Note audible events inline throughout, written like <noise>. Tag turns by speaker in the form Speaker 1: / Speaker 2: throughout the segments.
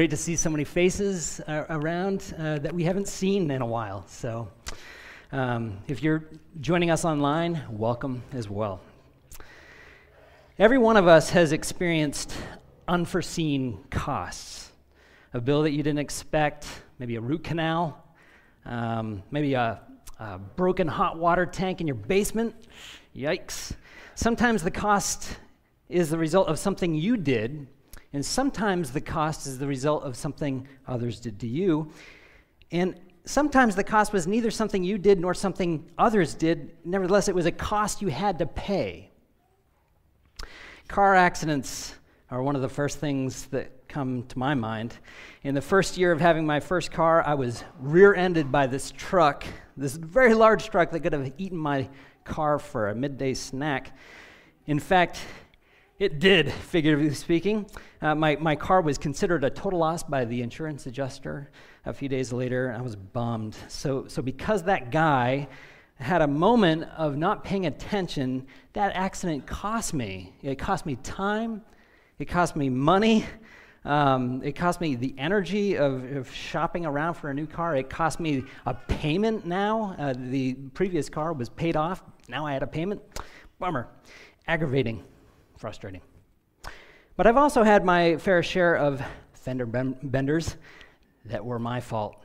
Speaker 1: Great to see so many faces uh, around uh, that we haven't seen in a while. So, um, if you're joining us online, welcome as well. Every one of us has experienced unforeseen costs. A bill that you didn't expect, maybe a root canal, um, maybe a, a broken hot water tank in your basement. Yikes. Sometimes the cost is the result of something you did and sometimes the cost is the result of something others did to you. And sometimes the cost was neither something you did nor something others did. Nevertheless, it was a cost you had to pay. Car accidents are one of the first things that come to my mind. In the first year of having my first car, I was rear ended by this truck, this very large truck that could have eaten my car for a midday snack. In fact, it did, <laughs> figuratively speaking. Uh, my, my car was considered a total loss by the insurance adjuster a few days later. I was bummed. So, so because that guy had a moment of not paying attention, that accident cost me. It cost me time, it cost me money, um, it cost me the energy of, of, shopping around for a new car. It cost me a payment now. Uh, the previous car was paid off. Now I had a payment. Bummer. Aggravating frustrating. But I've also had my fair share of fender benders that were my fault.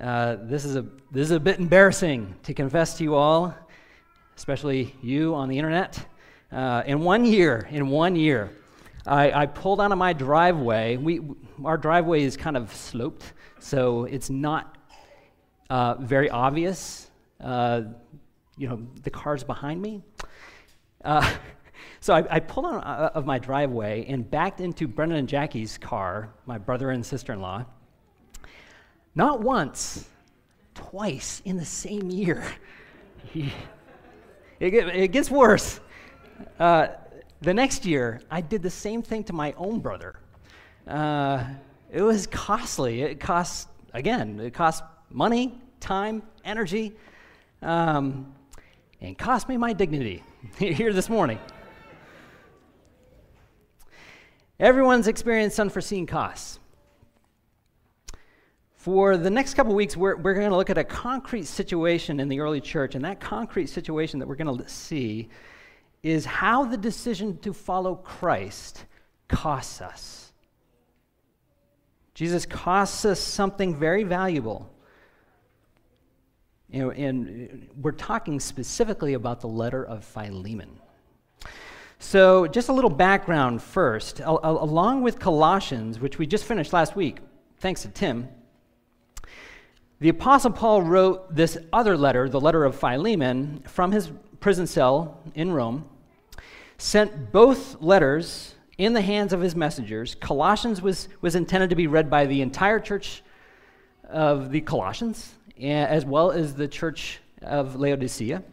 Speaker 1: Uh, this, is a, this is a bit embarrassing to confess to you all, especially you on the internet. Uh, in one year, in one year, I, I pulled onto my driveway. We, our driveway is kind of sloped, so it's not uh, very obvious. Uh, you know, the car's behind me. So I, I pulled out uh, of my driveway and backed into Brendan and Jackie's car, my brother and sister in law. Not once, twice in the same year. <laughs> it, it gets worse. Uh, the next year, I did the same thing to my own brother. Uh, it was costly. It cost, again, it cost money, time, energy, um, and cost me my dignity <laughs> here this morning. Everyone's experienced unforeseen costs. For the next couple weeks, we're, we're going to look at a concrete situation in the early church, and that concrete situation that we're going to see is how the decision to follow Christ costs us. Jesus costs us something very valuable. You know, and we're talking specifically about the letter of Philemon. So, just a little background first. A- a- along with Colossians, which we just finished last week, thanks to Tim, the Apostle Paul wrote this other letter, the letter of Philemon, from his prison cell in Rome, sent both letters in the hands of his messengers. Colossians was, was intended to be read by the entire church of the Colossians, eh, as well as the church of Laodicea.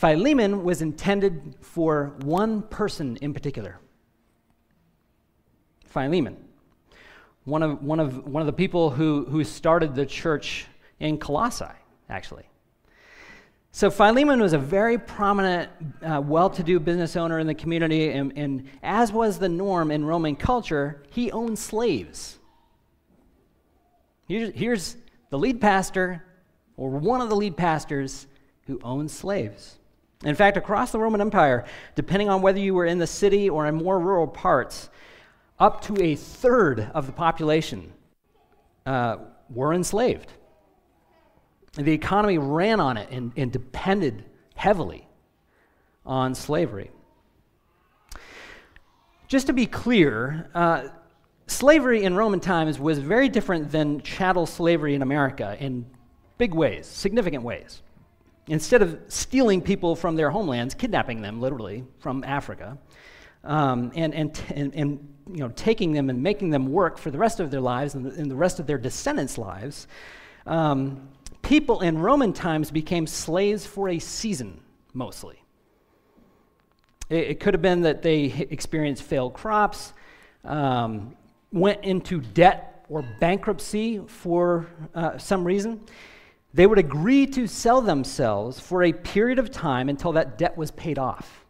Speaker 1: Philemon was intended for one person in particular Philemon, one of, one of, one of the people who, who started the church in Colossae, actually. So Philemon was a very prominent, uh, well to do business owner in the community, and, and as was the norm in Roman culture, he owned slaves. Here's, here's the lead pastor, or one of the lead pastors, who owned slaves. In fact, across the Roman Empire, depending on whether you were in the city or in more rural parts, up to a third of the population uh, were enslaved. The economy ran on it and, and depended heavily on slavery. Just to be clear, uh, slavery in Roman times was very different than chattel slavery in America in big ways, significant ways. Instead of stealing people from their homelands, kidnapping them literally from Africa, um, and, and, and, and, you know, taking them and making them work for the rest of their lives and the, and the rest of their descendants' lives, um, people in Roman times became slaves for a season, mostly. It, it could have been that they experienced failed crops, um, went into debt or bankruptcy for uh, some reason. They would agree to sell themselves for a period of time until that debt was paid off.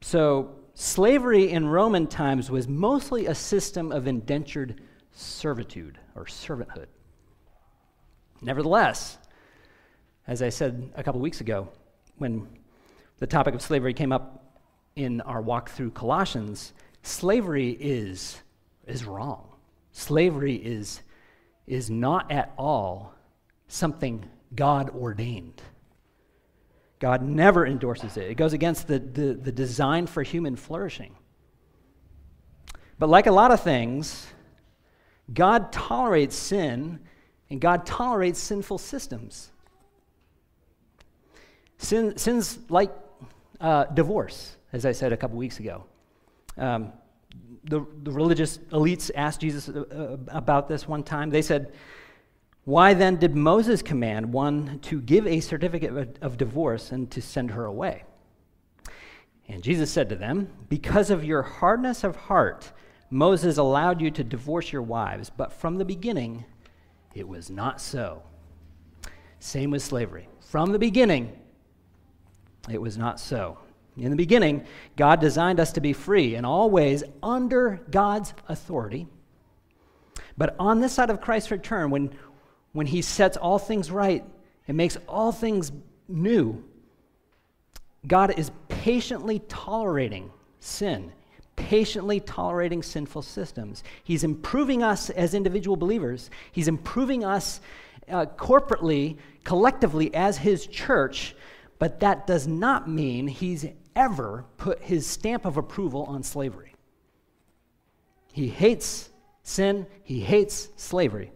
Speaker 1: So slavery in Roman times was mostly a system of indentured servitude or servanthood. Nevertheless, as I said a couple weeks ago, when the topic of slavery came up in our walk through Colossians, slavery is, is wrong. Slavery is, is not at all something God ordained. God never endorses it. It goes against the, the, the, design for human flourishing. But like a lot of things, God tolerates sin and God tolerates sinful systems. Sin, sins like uh, divorce, as I said a couple weeks ago. Um, the, the religious elites asked Jesus uh, uh, about this one time. They said, Why then did Moses command one to give a certificate of, of divorce and to send her away? And Jesus said to them, Because of your hardness of heart, Moses allowed you to divorce your wives, but from the beginning, it was not so. Same with slavery. From the beginning, it was not so. In the beginning, God designed us to be free in all ways under God's authority. But on this side of Christ's return, when, when he sets all things right and makes all things new, God is patiently tolerating sin, patiently tolerating sinful systems. He's improving us as individual believers, He's improving us uh, corporately, collectively as His church, but that does not mean He's ever put his stamp of approval on slavery. He hates sin, he hates slavery.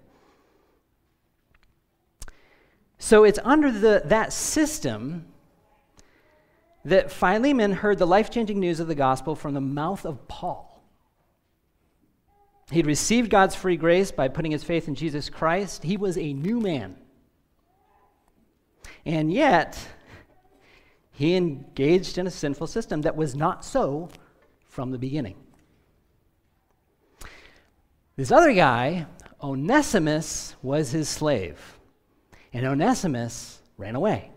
Speaker 1: So it's under the, that system that Philemon heard the life changing news of the gospel from the mouth of Paul. He'd received God's free grace by putting his faith in Jesus Christ. He was a new man. And yet, he engaged in a sinful system that was not so from the beginning. This other guy, Onesimus, was his slave. And Onesimus ran away.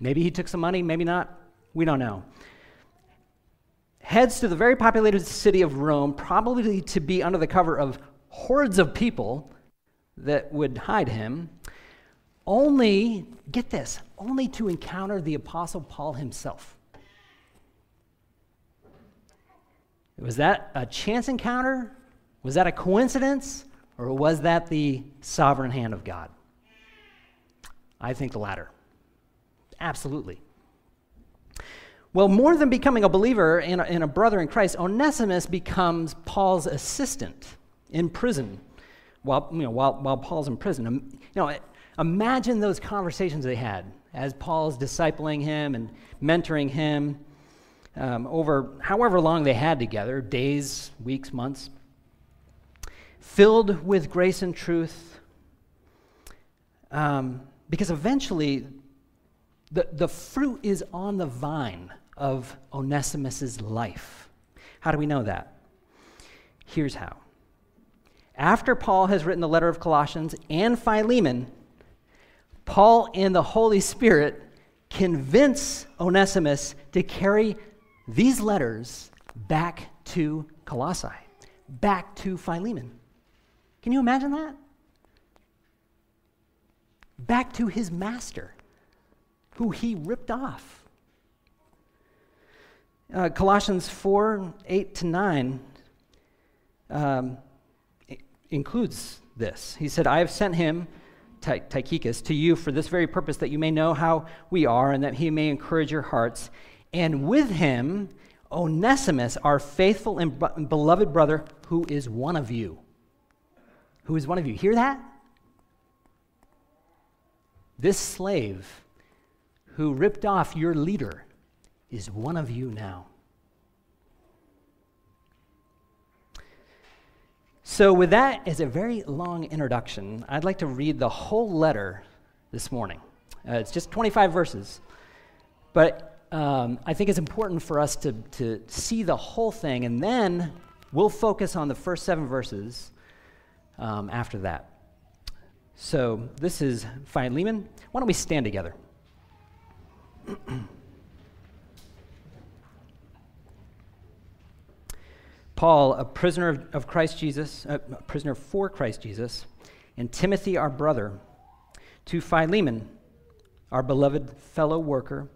Speaker 1: Maybe he took some money, maybe not. We don't know. Heads to the very populated city of Rome, probably to be under the cover of hordes of people that would hide him only, get this, only to encounter the Apostle Paul himself. Was that a chance encounter? Was that a coincidence? Or was that the sovereign hand of God? I think the latter. Absolutely. Well, more than becoming a believer and a, and a brother in Christ, Onesimus becomes Paul's assistant in prison while, you know, while, while Paul's in prison. Um, you know, Imagine those conversations they had as Paul's discipling him and mentoring him um, over however long they had together days, weeks, months. Filled with grace and truth. Um, because eventually, the, the fruit is on the vine of Onesimus's life. How do we know that? Here's how. After Paul has written the letter of Colossians and Philemon, Paul and the Holy Spirit convince Onesimus to carry these letters back to Colossae, back to Philemon. Can you imagine that? Back to his master, who he ripped off. Uh, Colossians 4 8 to 9 um, includes this. He said, I have sent him Tychicus, to you for this very purpose, that you may know how we are and that he may encourage your hearts. And with him, Onesimus, our faithful and beloved brother, who is one of you. Who is one of you. Hear that? This slave who ripped off your leader is one of you now. So, with that as a very long introduction, I'd like to read the whole letter this morning. Uh, it's just 25 verses, but um, I think it's important for us to, to see the whole thing, and then we'll focus on the first seven verses um, after that. So, this is Philemon. Why don't we stand together? <clears throat> Paul, a prisoner of Christ Jesus, a prisoner for Christ Jesus, and Timothy, our brother, to Philemon, our beloved fellow worker,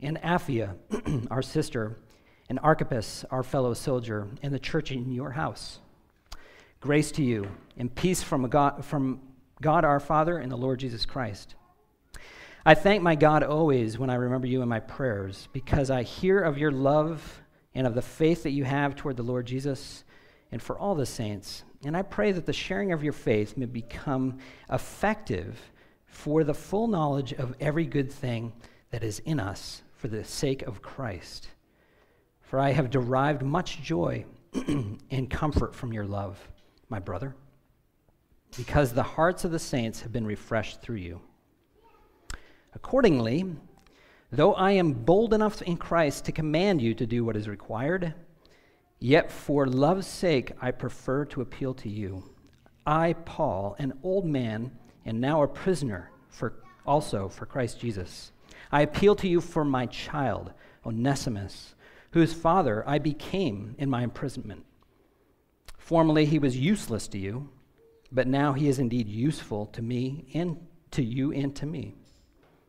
Speaker 1: and Apphia, <clears throat> our sister, and Archippus, our fellow soldier, and the church in your house. Grace to you, and peace from God, from God our Father and the Lord Jesus Christ. I thank my God always when I remember you in my prayers, because I hear of your love and of the faith that you have toward the Lord Jesus and for all the saints. And I pray that the sharing of your faith may become effective for the full knowledge of every good thing that is in us for the sake of Christ. For I have derived much joy <clears throat> and comfort from your love, my brother, because the hearts of the saints have been refreshed through you. Accordingly, though I am bold enough in Christ to command you to do what is required, yet for love's sake I prefer to appeal to you. I, Paul, an old man, and now a prisoner for also for Christ Jesus. I appeal to you for my child, Onesimus, whose father I became in my imprisonment. Formerly he was useless to you, but now he is indeed useful to me and to you and to me.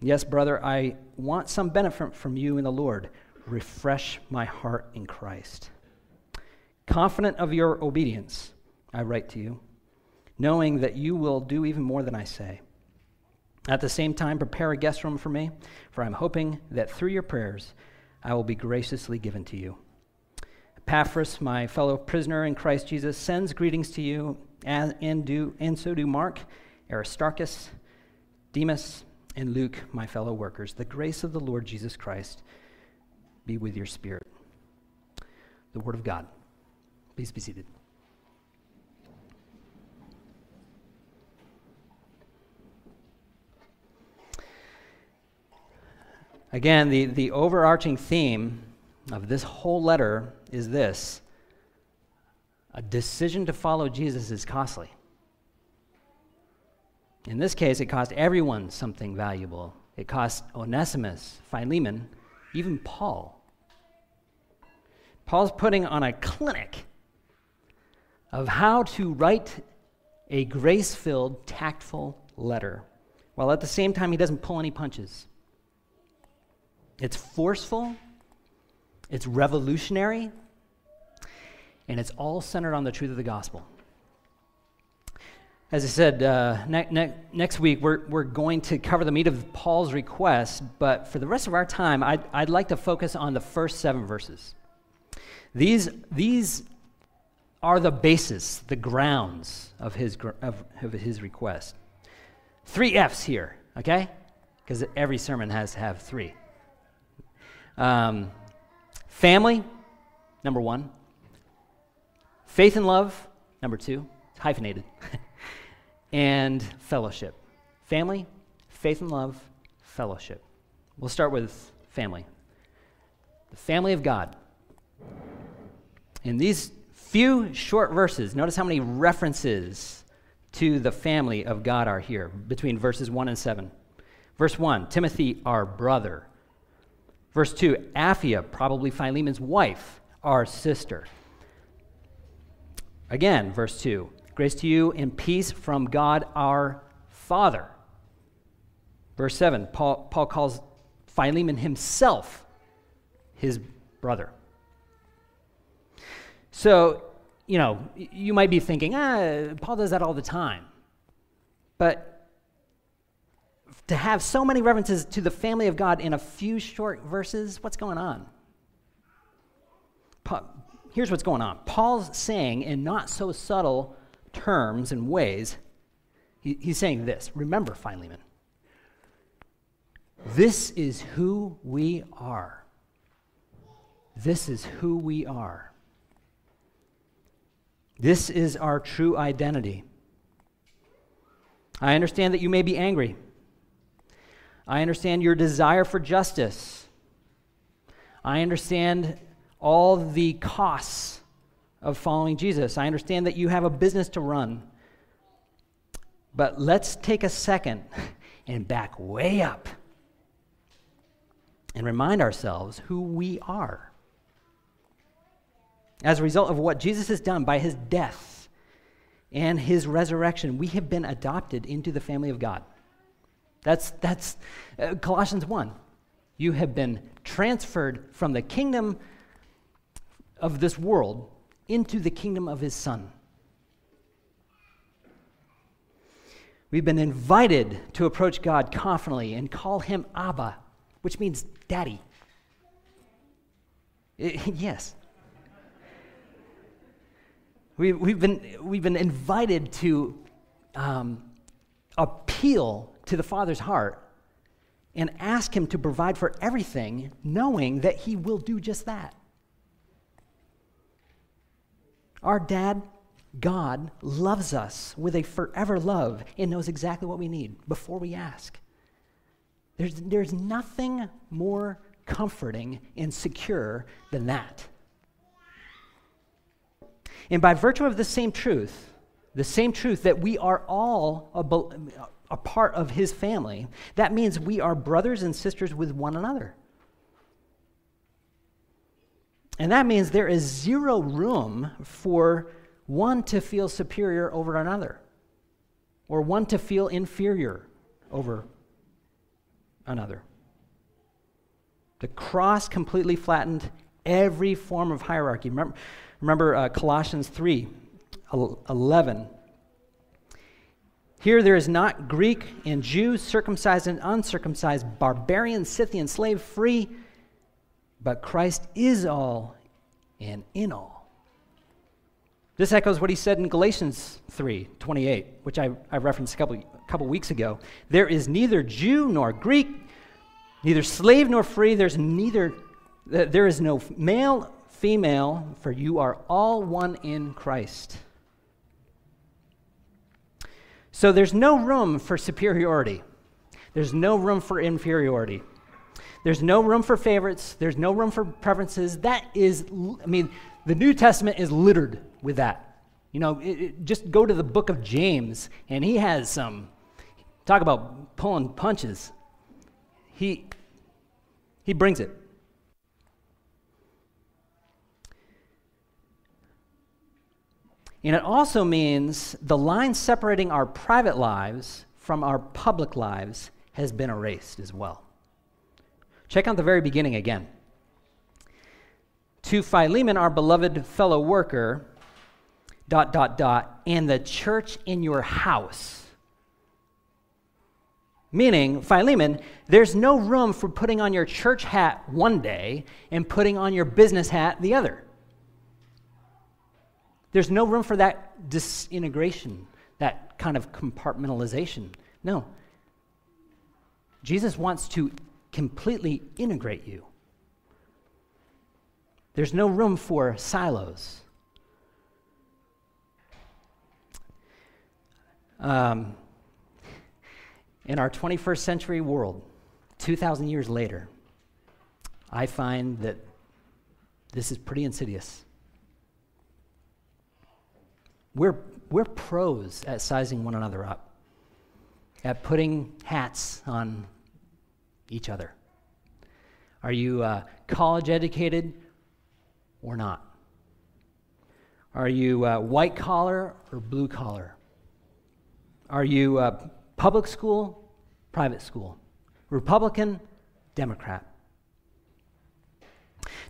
Speaker 1: Yes, brother, I want some benefit from you in the Lord. Refresh my heart in Christ. Confident of your obedience, I write to you, knowing that you will do even more than I say. At the same time, prepare a guest room for me, for I'm hoping that through your prayers I will be graciously given to you. Epaphras, my fellow prisoner in Christ Jesus, sends greetings to you, and, do, and so do Mark, Aristarchus, Demas, and Luke, my fellow workers. The grace of the Lord Jesus Christ be with your spirit. The Word of God. Please be seated. Again, the, the overarching theme of this whole letter is this a decision to follow Jesus is costly. In this case, it cost everyone something valuable. It cost Onesimus, Philemon, even Paul. Paul's putting on a clinic of how to write a grace filled, tactful letter, while at the same time he doesn't pull any punches. It's forceful, it's revolutionary, and it's all centered on the truth of the gospel. As I said, uh, ne- ne- next week we're, we're going to cover the meat of Paul's request, but for the rest of our time, I'd, I'd like to focus on the first seven verses. These, these are the basis, the grounds of his, of, of his request. Three F's here, okay? Because every sermon has to have three. Um, family, number one. Faith and love, number two. It's hyphenated. <laughs> and fellowship. Family, faith and love, fellowship. We'll start with family. The family of God. In these few short verses, notice how many references to the family of God are here between verses 1 and 7. Verse 1, Timothy, our brother. Verse 2, Apphia, probably Philemon's wife, our sister. Again, verse 2, grace to you and peace from God our Father. Verse 7, Paul, Paul calls Philemon himself his brother. So you know, you might be thinking, ah, Paul does that all the time. But to have so many references to the family of God in a few short verses, what's going on? Here's what's going on Paul's saying, in not so subtle terms and ways, he's saying this Remember, Philemon, this is who we are. This is who we are. This is our true identity. I understand that you may be angry. I understand your desire for justice. I understand all the costs of following Jesus. I understand that you have a business to run. But let's take a second <laughs> and back way up and remind ourselves who we are. As a result of what Jesus has done by his death and his resurrection, we have been adopted into the family of God. That's, that's uh, Colossians 1. You have been transferred from the kingdom of this world into the kingdom of his son. We've been invited to approach God confidently and call him Abba, which means daddy. <laughs> yes. We, we've, been, we've been invited to um, appeal to the Father's heart and ask Him to provide for everything, knowing that He will do just that. Our dad, God, loves us with a forever love and knows exactly what we need before we ask. There's, there's nothing more comforting and secure than that. And by virtue of the same truth, the same truth that we are all a, a part of his family, that means we are brothers and sisters with one another. And that means there is zero room for one to feel superior over another, or one to feel inferior over another. The cross completely flattened every form of hierarchy. Remember, remember uh, Colossians 3 11. Here there is not Greek and Jew, circumcised and uncircumcised, barbarian, Scythian, slave, free but Christ is all and in all. This echoes what he said in Galatians 3 28, which I, I referenced a couple, a couple weeks ago. There is neither Jew nor Greek, neither slave nor free. There's neither, there is no male, female, for you are all one in Christ. So there's no room for superiority. There's no room for inferiority. There's no room for favorites. There's no room for preferences. That is, I mean, the New Testament is littered with that. You know, it, it, just go to the book of James, and he has some, talk about pulling punches. He, he brings it. And it also means the line separating our private lives from our public lives has been erased as well. Check out the very beginning again. To Philemon, our beloved fellow worker, dot, dot, dot, and the church in your house. Meaning, Philemon, there's no room for putting on your church hat one day and putting on your business hat the other. There's no room for that disintegration, that kind of compartmentalization. No. Jesus wants to completely integrate you. There's no room for silos. Um, in our 21st century world, 2,000 years later, I find that this is pretty insidious. We're, we're pros at sizing one another up, at putting hats on each other. Are you uh, college educated or not? Are you uh, white collar or blue collar? Are you uh, public school, private school? Republican, Democrat?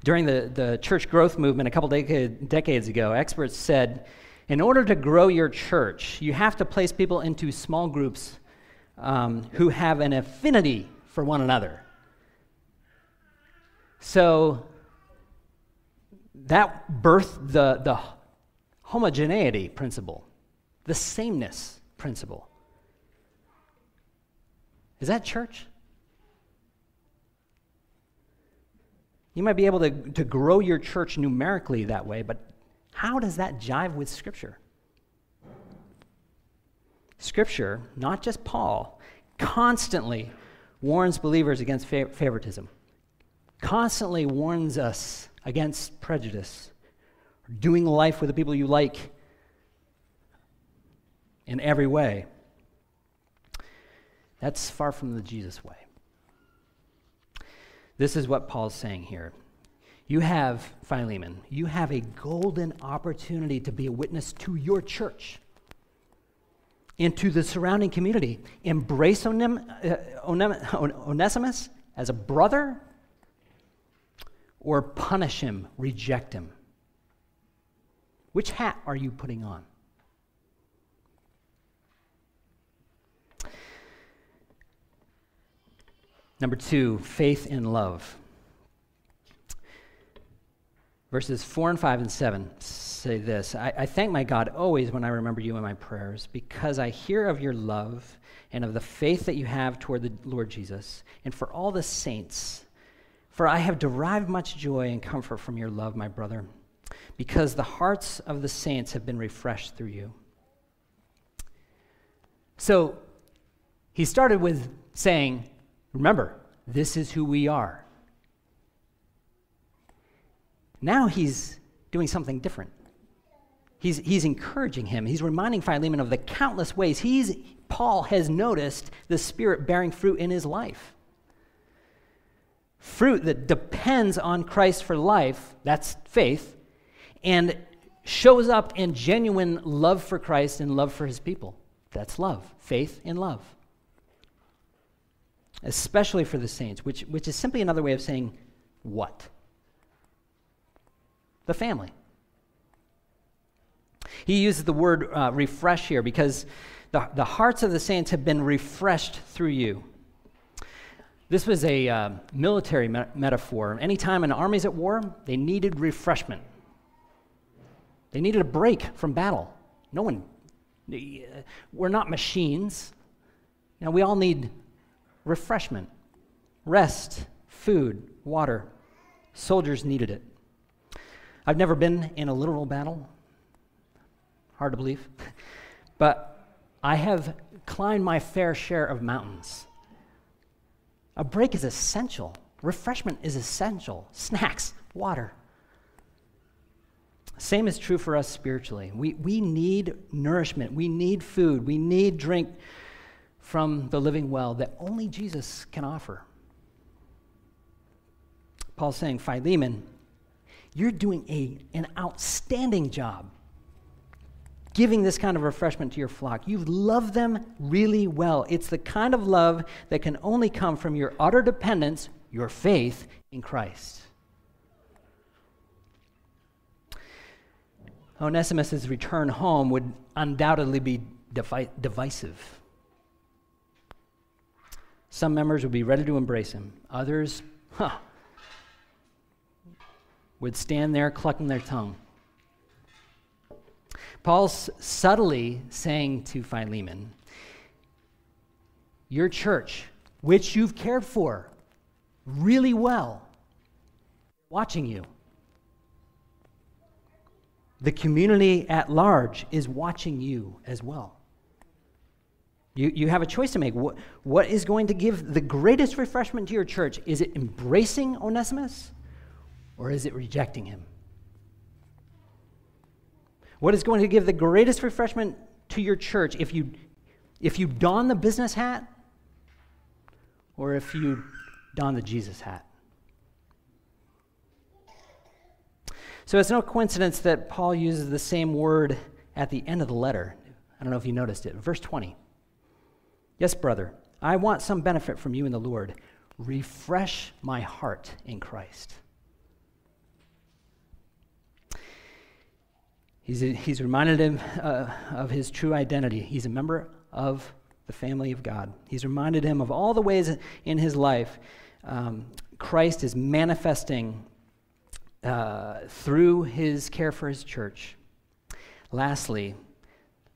Speaker 1: During the, the church growth movement a couple decade, decades ago, experts said in order to grow your church, you have to place people into small groups um, who have an affinity for one another. So that birthed the, the homogeneity principle, the sameness principle. Is that church? You might be able to, to grow your church numerically that way, but how does that jive with Scripture? Scripture, not just Paul, constantly warns believers against favoritism, constantly warns us against prejudice, doing life with the people you like in every way. That's far from the Jesus way. This is what Paul's saying here. You have, Philemon, you have a golden opportunity to be a witness to your church and to the surrounding community. Embrace uh, Onesimus as a brother or punish him, reject him. Which hat are you putting on? Number two, faith in love. Verses 4 and 5 and 7 say this I, I, thank my God always when I remember you in my prayers, because I hear of your love and of the faith that you have toward the Lord Jesus, and for all the saints. For I have derived much joy and comfort from your love, my brother, because the hearts of the saints have been refreshed through you. So he started with saying, Remember, this is who we are. Now he's doing something different. He's, he's encouraging him. He's reminding Philemon of the countless ways he's, Paul has noticed the Spirit bearing fruit in his life. Fruit that depends on Christ for life, that's faith, and shows up in genuine love for Christ and love for his people. That's love, faith in love especially for the saints, which, which is simply another way of saying what? The family. He uses the word uh, refresh here because the, the hearts of the saints have been refreshed through you. This was a uh, military me- metaphor. Anytime an army's at war, they needed refreshment. They needed a break from battle. No one, we're not machines. Now, we all need refreshment, rest, food, water. Soldiers needed it. I've never been in a literal battle. Hard to believe. <laughs> But I have climbed my fair share of mountains. A break is essential. Refreshment is essential. Snacks, water. Same is true for us spiritually. We, we need nourishment. We need food. We need drink from the living well that only Jesus can offer. Paul's saying, Philemon, you're doing a, an outstanding job giving this kind of refreshment to your flock. You love them really well. It's the kind of love that can only come from your utter dependence, your faith in Christ. Onesimus' return home would undoubtedly be divisive. Some members would be ready to embrace him. Others, huh, would stand there clucking their tongue. Paul's subtly saying to Philemon, Your church, which you've cared for really well, watching you. The community at large is watching you as well. You, you have a choice to make. What, what is going to give the greatest refreshment to your church? Is it embracing Onesimus or is it rejecting him? What is going to give the greatest refreshment to your church if you, if you don the business hat or if you don the Jesus hat? So it's no coincidence that Paul uses the same word at the end of the letter. I don't know if you noticed it. Verse 20. Yes, brother, I want some benefit from you in the Lord. Refresh my heart in Christ. He's, he's reminded him uh, of his true identity. He's a member of the family of God. He's reminded him of all the ways in his life um, Christ is manifesting uh, through his care for his church. Lastly,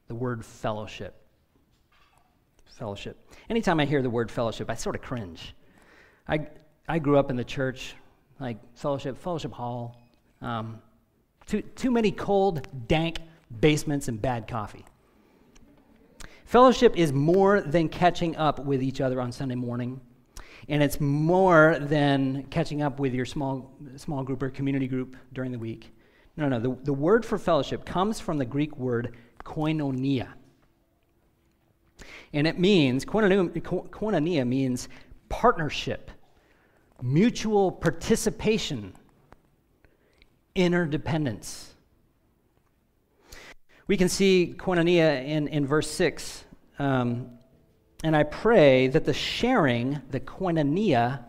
Speaker 1: the word fellowship. Fellowship. Anytime I hear the word fellowship, I sort of cringe. I, I grew up in the church, like fellowship, fellowship hall. Um, too, too many cold, dank basements and bad coffee. Fellowship is more than catching up with each other on Sunday morning, and it's more than catching up with your small, small group or community group during the week. No, no, the, the word for fellowship comes from the Greek word koinonia. And it means, koinonia means partnership, mutual participation, interdependence. We can see koinonia in, in verse 6. Um, and I pray that the sharing, the koinonia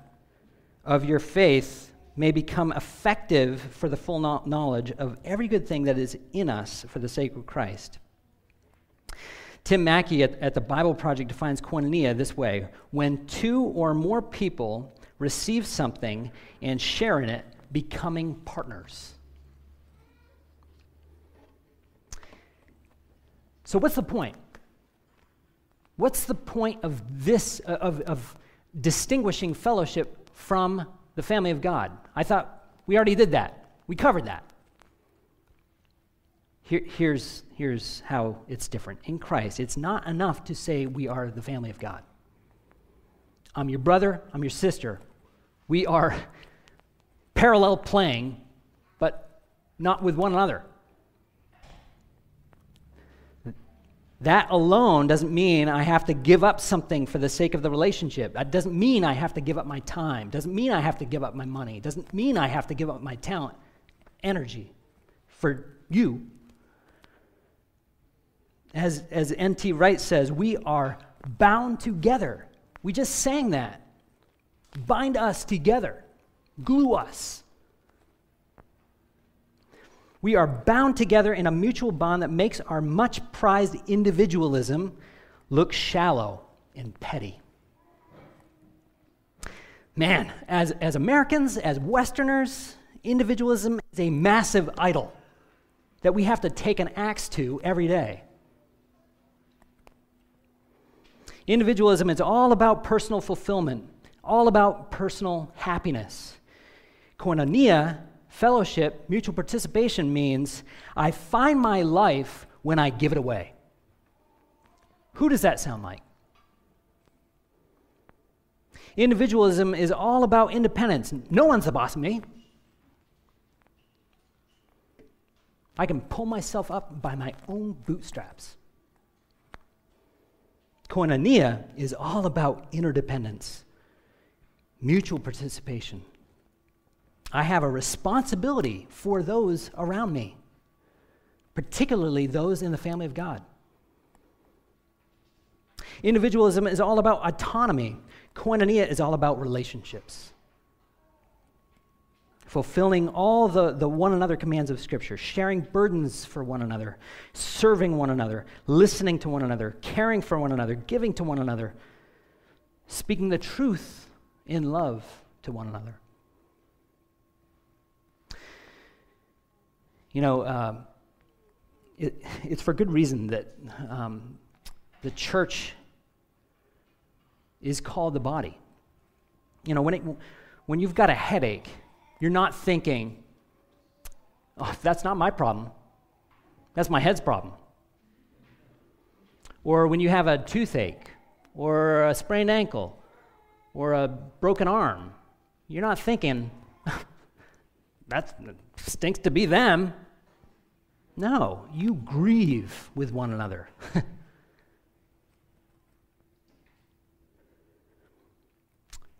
Speaker 1: of your faith, may become effective for the full knowledge of every good thing that is in us for the sake of Christ. Tim Mackie at, at the Bible Project defines koinonia this way when two or more people receive something and share in it, becoming partners. So, what's the point? What's the point of this, uh, of, of distinguishing fellowship from the family of God? I thought we already did that. We covered that. Here, here's, here's how it's different. In Christ, it's not enough to say we are the family of God. I'm your brother, I'm your sister. We are parallel playing, but not with one another. That alone doesn't mean I have to give up something for the sake of the relationship. That doesn't mean I have to give up my time. Doesn't mean I have to give up my money. Doesn't mean I have to give up my talent, energy for you. As, as N.T. Wright says, we are bound together. We just sang that. Bind us together, glue us. We are bound together in a mutual bond that makes our much prized individualism look shallow and petty. Man, as, as Americans, as Westerners, individualism is a massive idol that we have to take an axe to every day. Individualism is all about personal fulfillment, all about personal happiness. Koinonia Fellowship, mutual participation means I find my life when I give it away. Who does that sound like? Individualism is all about independence. No one's the boss of me. I can pull myself up by my own bootstraps. Koinonia is all about interdependence, mutual participation. I have a responsibility for those around me, particularly those in the family of God. Individualism is all about autonomy, koinonia is all about relationships. Fulfilling all the, the one another commands of Scripture, sharing burdens for one another, serving one another, listening to one another, caring for one another, giving to one another, speaking the truth in love to one another. You know, um, it, it's for good reason that um, the church is called the body. You know, when, it, when you've got a headache, you're not thinking, oh, that's not my problem. That's my head's problem. Or when you have a toothache, or a sprained ankle, or a broken arm, you're not thinking, <laughs> that stinks to be them. No, you grieve with one another. <laughs>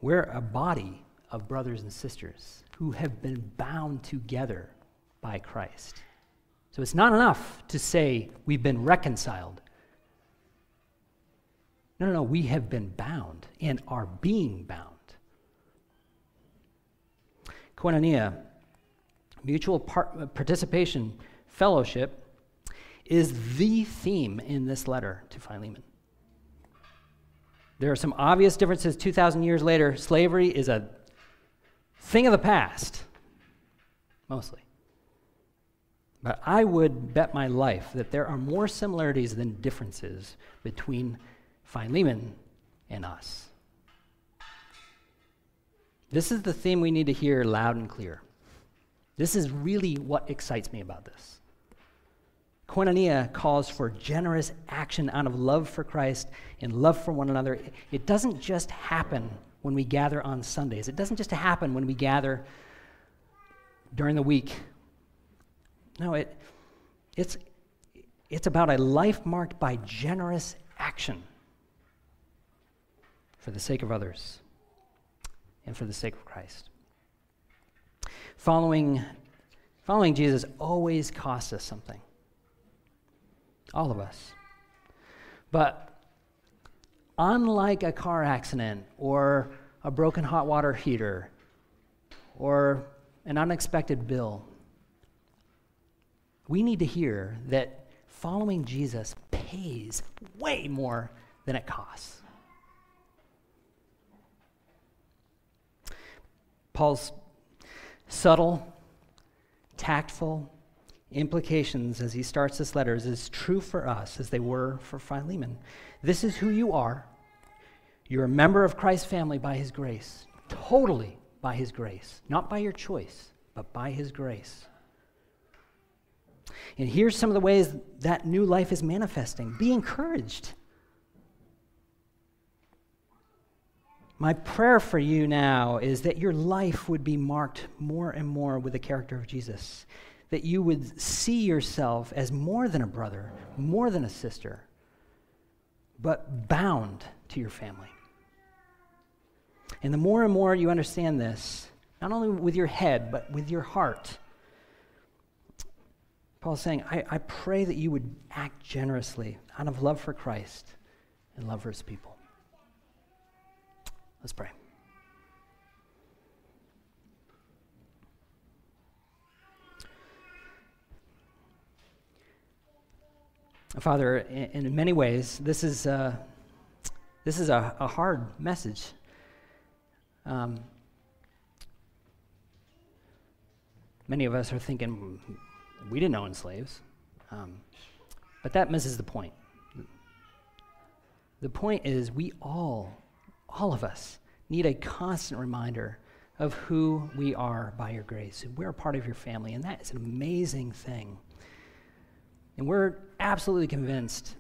Speaker 1: We're a body of brothers and sisters who have been bound together by Christ. So it's not enough to say we've been reconciled. No, no, no, we have been bound and are being bound. Koinonia, mutual par- participation fellowship, is the theme in this letter to Philemon. There are some obvious differences 2,000 years later. Slavery is a thing of the past, mostly. But I would bet my life that there are more similarities than differences between Philemon and us. This is the theme we need to hear loud and clear. This is really what excites me about this. Koinonia calls for generous action out of love for Christ and love for one another. It doesn't just happen when we gather on Sundays, it doesn't just happen when we gather during the week. No, it, it's, it's about a life marked by generous action for the sake of others and for the sake of Christ. Following, following Jesus always costs us something. All of us. But unlike a car accident or a broken hot water heater or an unexpected bill, we need to hear that following Jesus pays way more than it costs. Paul's subtle, tactful implications as he starts this letter is as true for us as they were for Philemon. This is who you are. You're a member of Christ's family by his grace, totally by his grace, not by your choice, but by his grace. And here's some of the ways that new life is manifesting. Be encouraged. My prayer for you now is that your life would be marked more and more with the character of Jesus, that you would see yourself as more than a brother, more than a sister, but bound to your family. And the more and more you understand this, not only with your head, but with your heart, Paul's saying, I, I pray that you would act generously out of love for Christ and love for his people. Let's pray. Father, in, in many ways, this is, uh, this is a, a hard message. Um, many of us are thinking, we didn't own slaves. Um, but that misses the point. The point is, we all all of us need a constant reminder of who we are by your grace. We're a part of your family, and that is an amazing thing. And we're absolutely convinced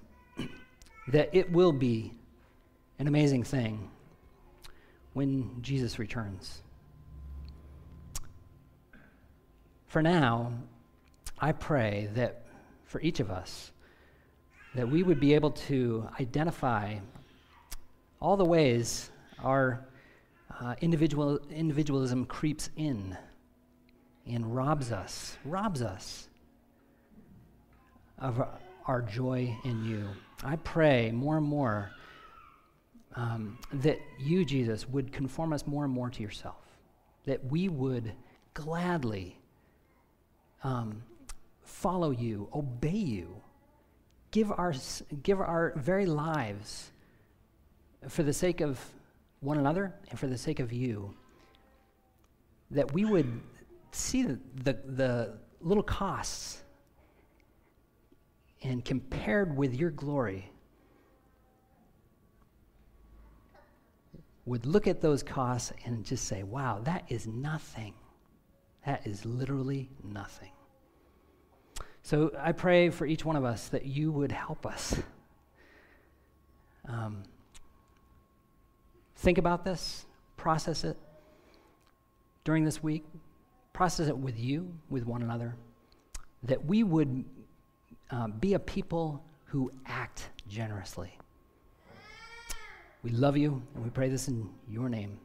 Speaker 1: that it will be an amazing thing when Jesus returns. For now, I pray that for each of us, that we would be able to identify all the ways our uh, individual, individualism creeps in and robs us, robs us of our joy in you. I pray more and more um, that you, Jesus, would conform us more and more to yourself, that we would gladly um, follow you, obey you, give our, give our very lives for the sake of one another and for the sake of you, that we would see the, the, the little costs and compared with your glory, would look at those costs and just say, wow, that is nothing. That is literally nothing. So I pray for each one of us that you would help us. Um, Think about this, process it during this week, process it with you, with one another, that we would uh, be a people who act generously. We love you, and we pray this in your name.